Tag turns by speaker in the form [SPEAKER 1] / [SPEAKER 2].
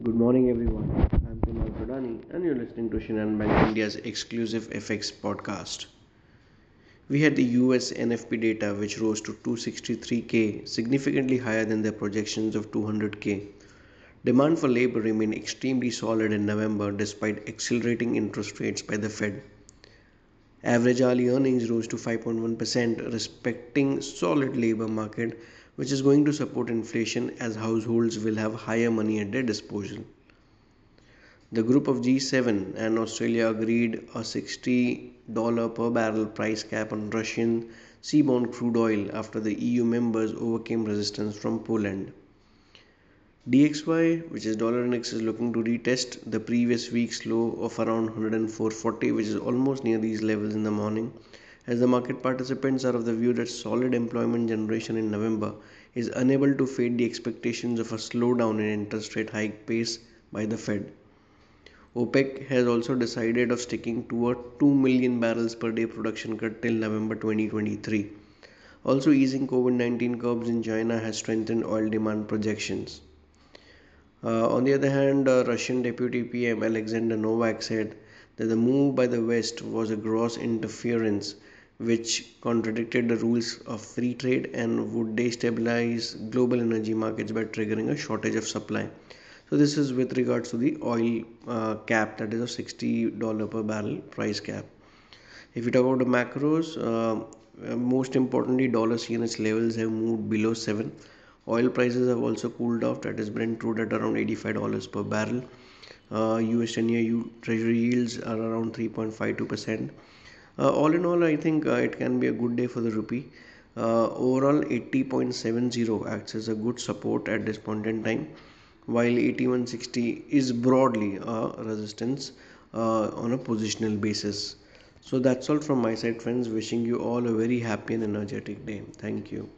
[SPEAKER 1] Good morning, everyone. I'm Kunal Pradani, and you're listening to Shinhan Bank India's exclusive FX podcast. We had the US NFP data, which rose to 263k, significantly higher than their projections of 200k. Demand for labor remained extremely solid in November despite accelerating interest rates by the Fed. Average hourly earnings rose to 5.1%, respecting solid labor market, which is going to support inflation as households will have higher money at their disposal. The group of G7 and Australia agreed a $60 per barrel price cap on Russian seaborne crude oil after the EU members overcame resistance from Poland. DXY, which is dollar index, is looking to retest the previous week's low of around 104.40, which is almost near these levels in the morning, as the market participants are of the view that solid employment generation in November is unable to fade the expectations of a slowdown in interest rate hike pace by the Fed. OPEC has also decided of sticking to a 2 million barrels per day production cut till November 2023. Also, easing COVID 19 curbs in China has strengthened oil demand projections. Uh, on the other hand, uh, Russian Deputy PM Alexander Novak said that the move by the West was a gross interference which contradicted the rules of free trade and would destabilize global energy markets by triggering a shortage of supply. So, this is with regards to the oil uh, cap that is a $60 per barrel price cap. If you talk about the macros, uh, most importantly, dollar CNH levels have moved below 7 Oil prices have also cooled off. That is Brent crude at around $85 per barrel. Uh, US 10-year Treasury yields are around 3.52%. Uh, all in all, I think uh, it can be a good day for the rupee. Uh, overall, 80.70 acts as a good support at this point in time, while 8160 is broadly a resistance on a positional basis. So that's all from my side, friends. Wishing you all a very happy and energetic day. Thank you.